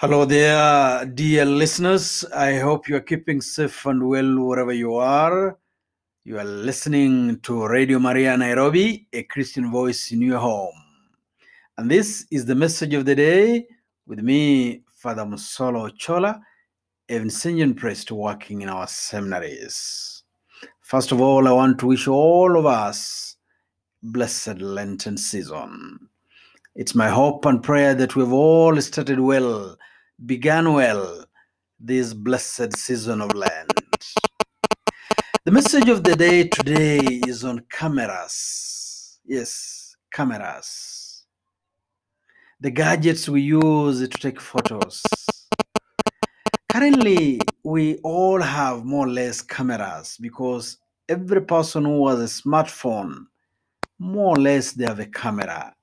Hello there, dear listeners. I hope you are keeping safe and well wherever you are. You are listening to Radio Maria Nairobi, a Christian voice in your home. And this is the message of the day with me, Father Musolo Chola, a Vincentian priest working in our seminaries. First of all, I want to wish all of us blessed Lenten season. It's my hope and prayer that we've all started well, began well this blessed season of Lent. The message of the day today is on cameras. Yes, cameras. The gadgets we use to take photos. Currently, we all have more or less cameras because every person who has a smartphone, more or less, they have a camera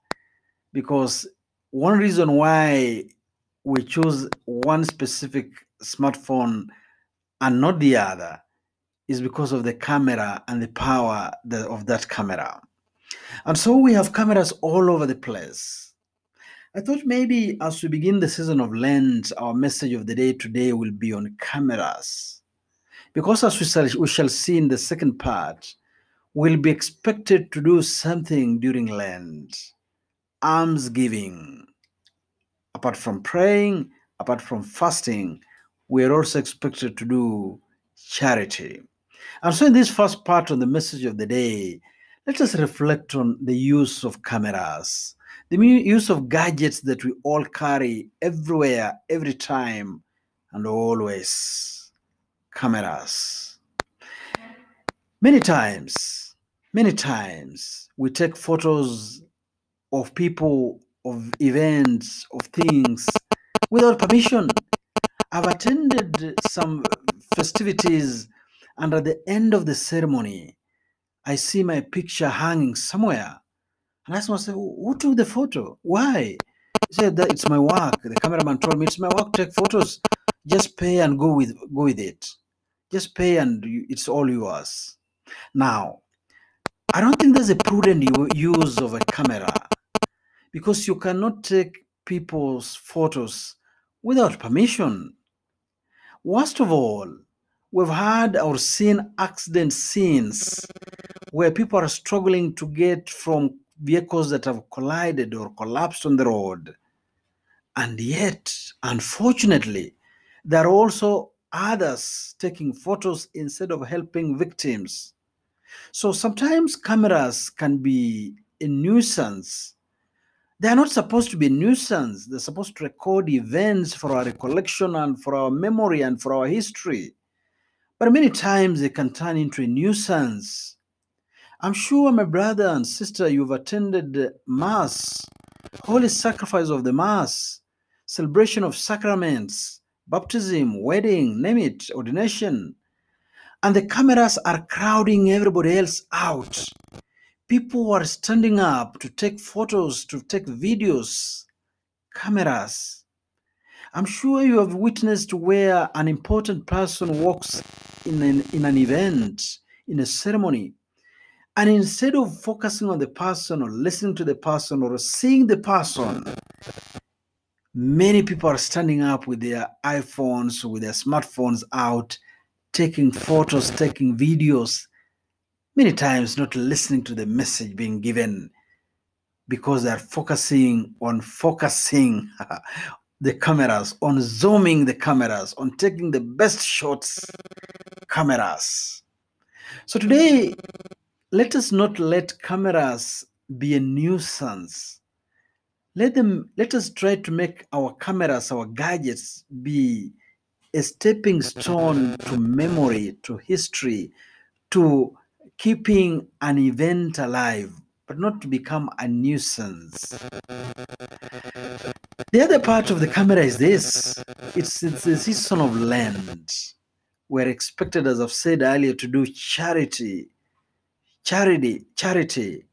because one reason why we choose one specific smartphone and not the other is because of the camera and the power of that camera. And so we have cameras all over the place. I thought maybe as we begin the season of Lent, our message of the day today will be on cameras. Because as we shall, we shall see in the second part, we'll be expected to do something during Lent almsgiving. Apart from praying, apart from fasting, we are also expected to do charity. And so, in this first part of the message of the day, let us reflect on the use of cameras, the use of gadgets that we all carry everywhere, every time, and always. Cameras. Many times, many times, we take photos of people, of events, of things without permission. I've attended some festivities, and at the end of the ceremony, I see my picture hanging somewhere. And I ask myself, who took the photo? Why? He said that it's my work. The cameraman told me it's my work take photos. Just pay and go with go with it. Just pay and it's all yours. Now, I don't think there's a prudent use of a camera because you cannot take people's photos without permission. Worst of all, we've had or seen accident scenes where people are struggling to get from vehicles that have collided or collapsed on the road. And yet, unfortunately, there are also others taking photos instead of helping victims. So sometimes cameras can be a nuisance. They are not supposed to be nuisance. They're supposed to record events for our recollection and for our memory and for our history. But many times they can turn into a nuisance. I'm sure, my brother and sister, you've attended Mass, holy sacrifice of the Mass, celebration of sacraments, baptism, wedding, name it, ordination. And the cameras are crowding everybody else out. People are standing up to take photos, to take videos, cameras. I'm sure you have witnessed where an important person walks in an, in an event, in a ceremony, and instead of focusing on the person or listening to the person or seeing the person, many people are standing up with their iPhones, with their smartphones out, taking photos, taking videos, many times not listening to the message being given because they're focusing on focusing the cameras, on zooming the cameras, on taking the best shots cameras. So today, let us not let cameras be a nuisance. Let them let us try to make our cameras, our gadgets be a stepping stone to memory, to history, to keeping an event alive, but not to become a nuisance. The other part of the camera is this it's, it's the season of Lent. We're expected, as I've said earlier, to do charity, charity, charity,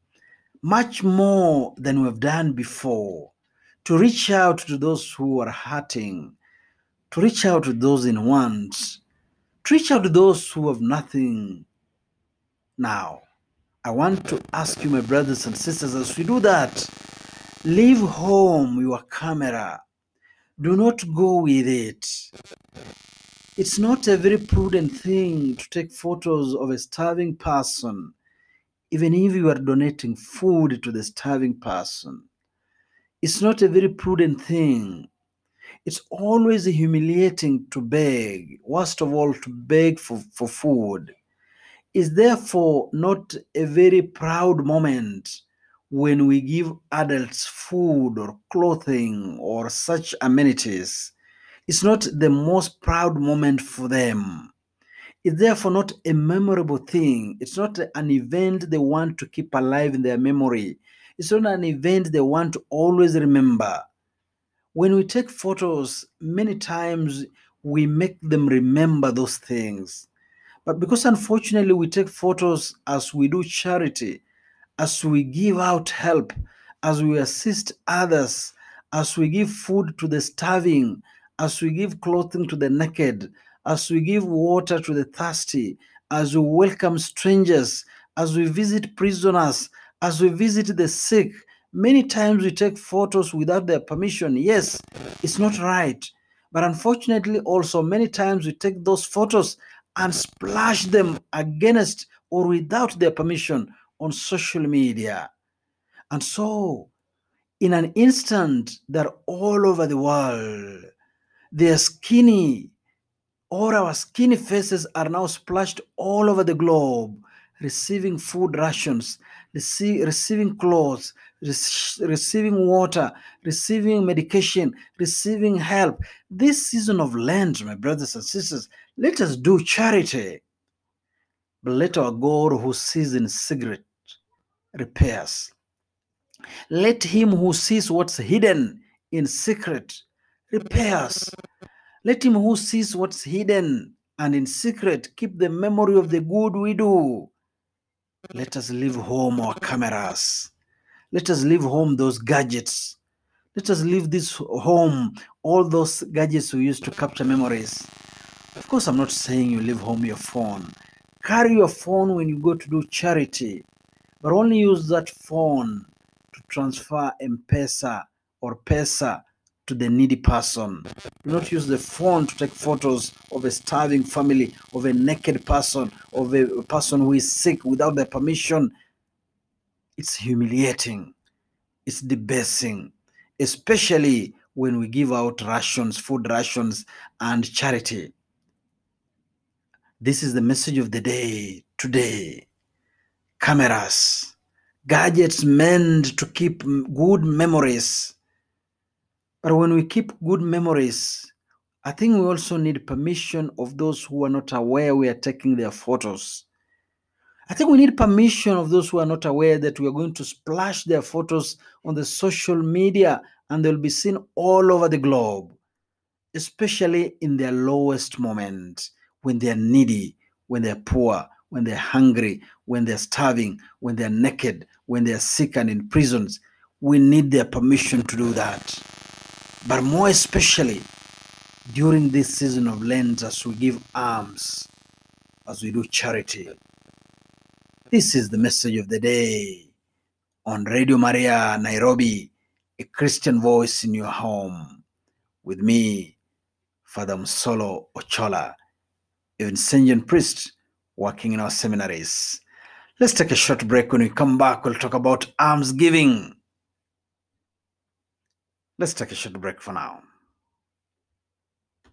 much more than we've done before, to reach out to those who are hurting, to reach out to those in want, to reach out to those who have nothing now. I want to ask you, my brothers and sisters, as we do that, leave home your camera. Do not go with it. It's not a very prudent thing to take photos of a starving person, even if you are donating food to the starving person. It's not a very prudent thing. It's always humiliating to beg, worst of all, to beg for, for food. It's therefore not a very proud moment when we give adults food or clothing or such amenities. It's not the most proud moment for them. It's therefore not a memorable thing. It's not an event they want to keep alive in their memory. It's not an event they want to always remember. When we take photos, many times we make them remember those things. But because unfortunately we take photos as we do charity, as we give out help, as we assist others, as we give food to the starving, as we give clothing to the naked, as we give water to the thirsty, as we welcome strangers, as we visit prisoners, as we visit the sick. Many times we take photos without their permission. Yes, it's not right. But unfortunately, also, many times we take those photos and splash them against or without their permission on social media. And so, in an instant, they're all over the world. They're skinny. All our skinny faces are now splashed all over the globe, receiving food rations, rece- receiving clothes, receiving water, receiving medication, receiving help. This season of Lent, my brothers and sisters, let us do charity. But let our God who sees in secret repairs. Let him who sees what's hidden in secret repairs. Let him who sees what's hidden and in secret keep the memory of the good we do. Let us leave home our cameras. Let us leave home those gadgets. Let us leave this home all those gadgets we used to capture memories. Of course, I'm not saying you leave home your phone. Carry your phone when you go to do charity, but only use that phone to transfer M-Pesa or Pesa to the needy person. Do not use the phone to take photos of a starving family, of a naked person, of a person who is sick without their permission. It's humiliating. It's debasing, especially when we give out rations, food rations, and charity. This is the message of the day today. Cameras, gadgets meant to keep good memories. But when we keep good memories, I think we also need permission of those who are not aware we are taking their photos. I think we need permission of those who are not aware that we are going to splash their photos on the social media and they'll be seen all over the globe, especially in their lowest moment when they're needy, when they're poor, when they're hungry, when they're starving, when they're naked, when they're sick and in prisons. We need their permission to do that. But more especially during this season of Lent, as we give alms, as we do charity. This is the message of the day on Radio Maria Nairobi, a Christian voice in your home, with me, Father Msolo Ochola, a Vincentian priest working in our seminaries. Let's take a short break. When we come back, we'll talk about alms giving. Let's take a short break for now.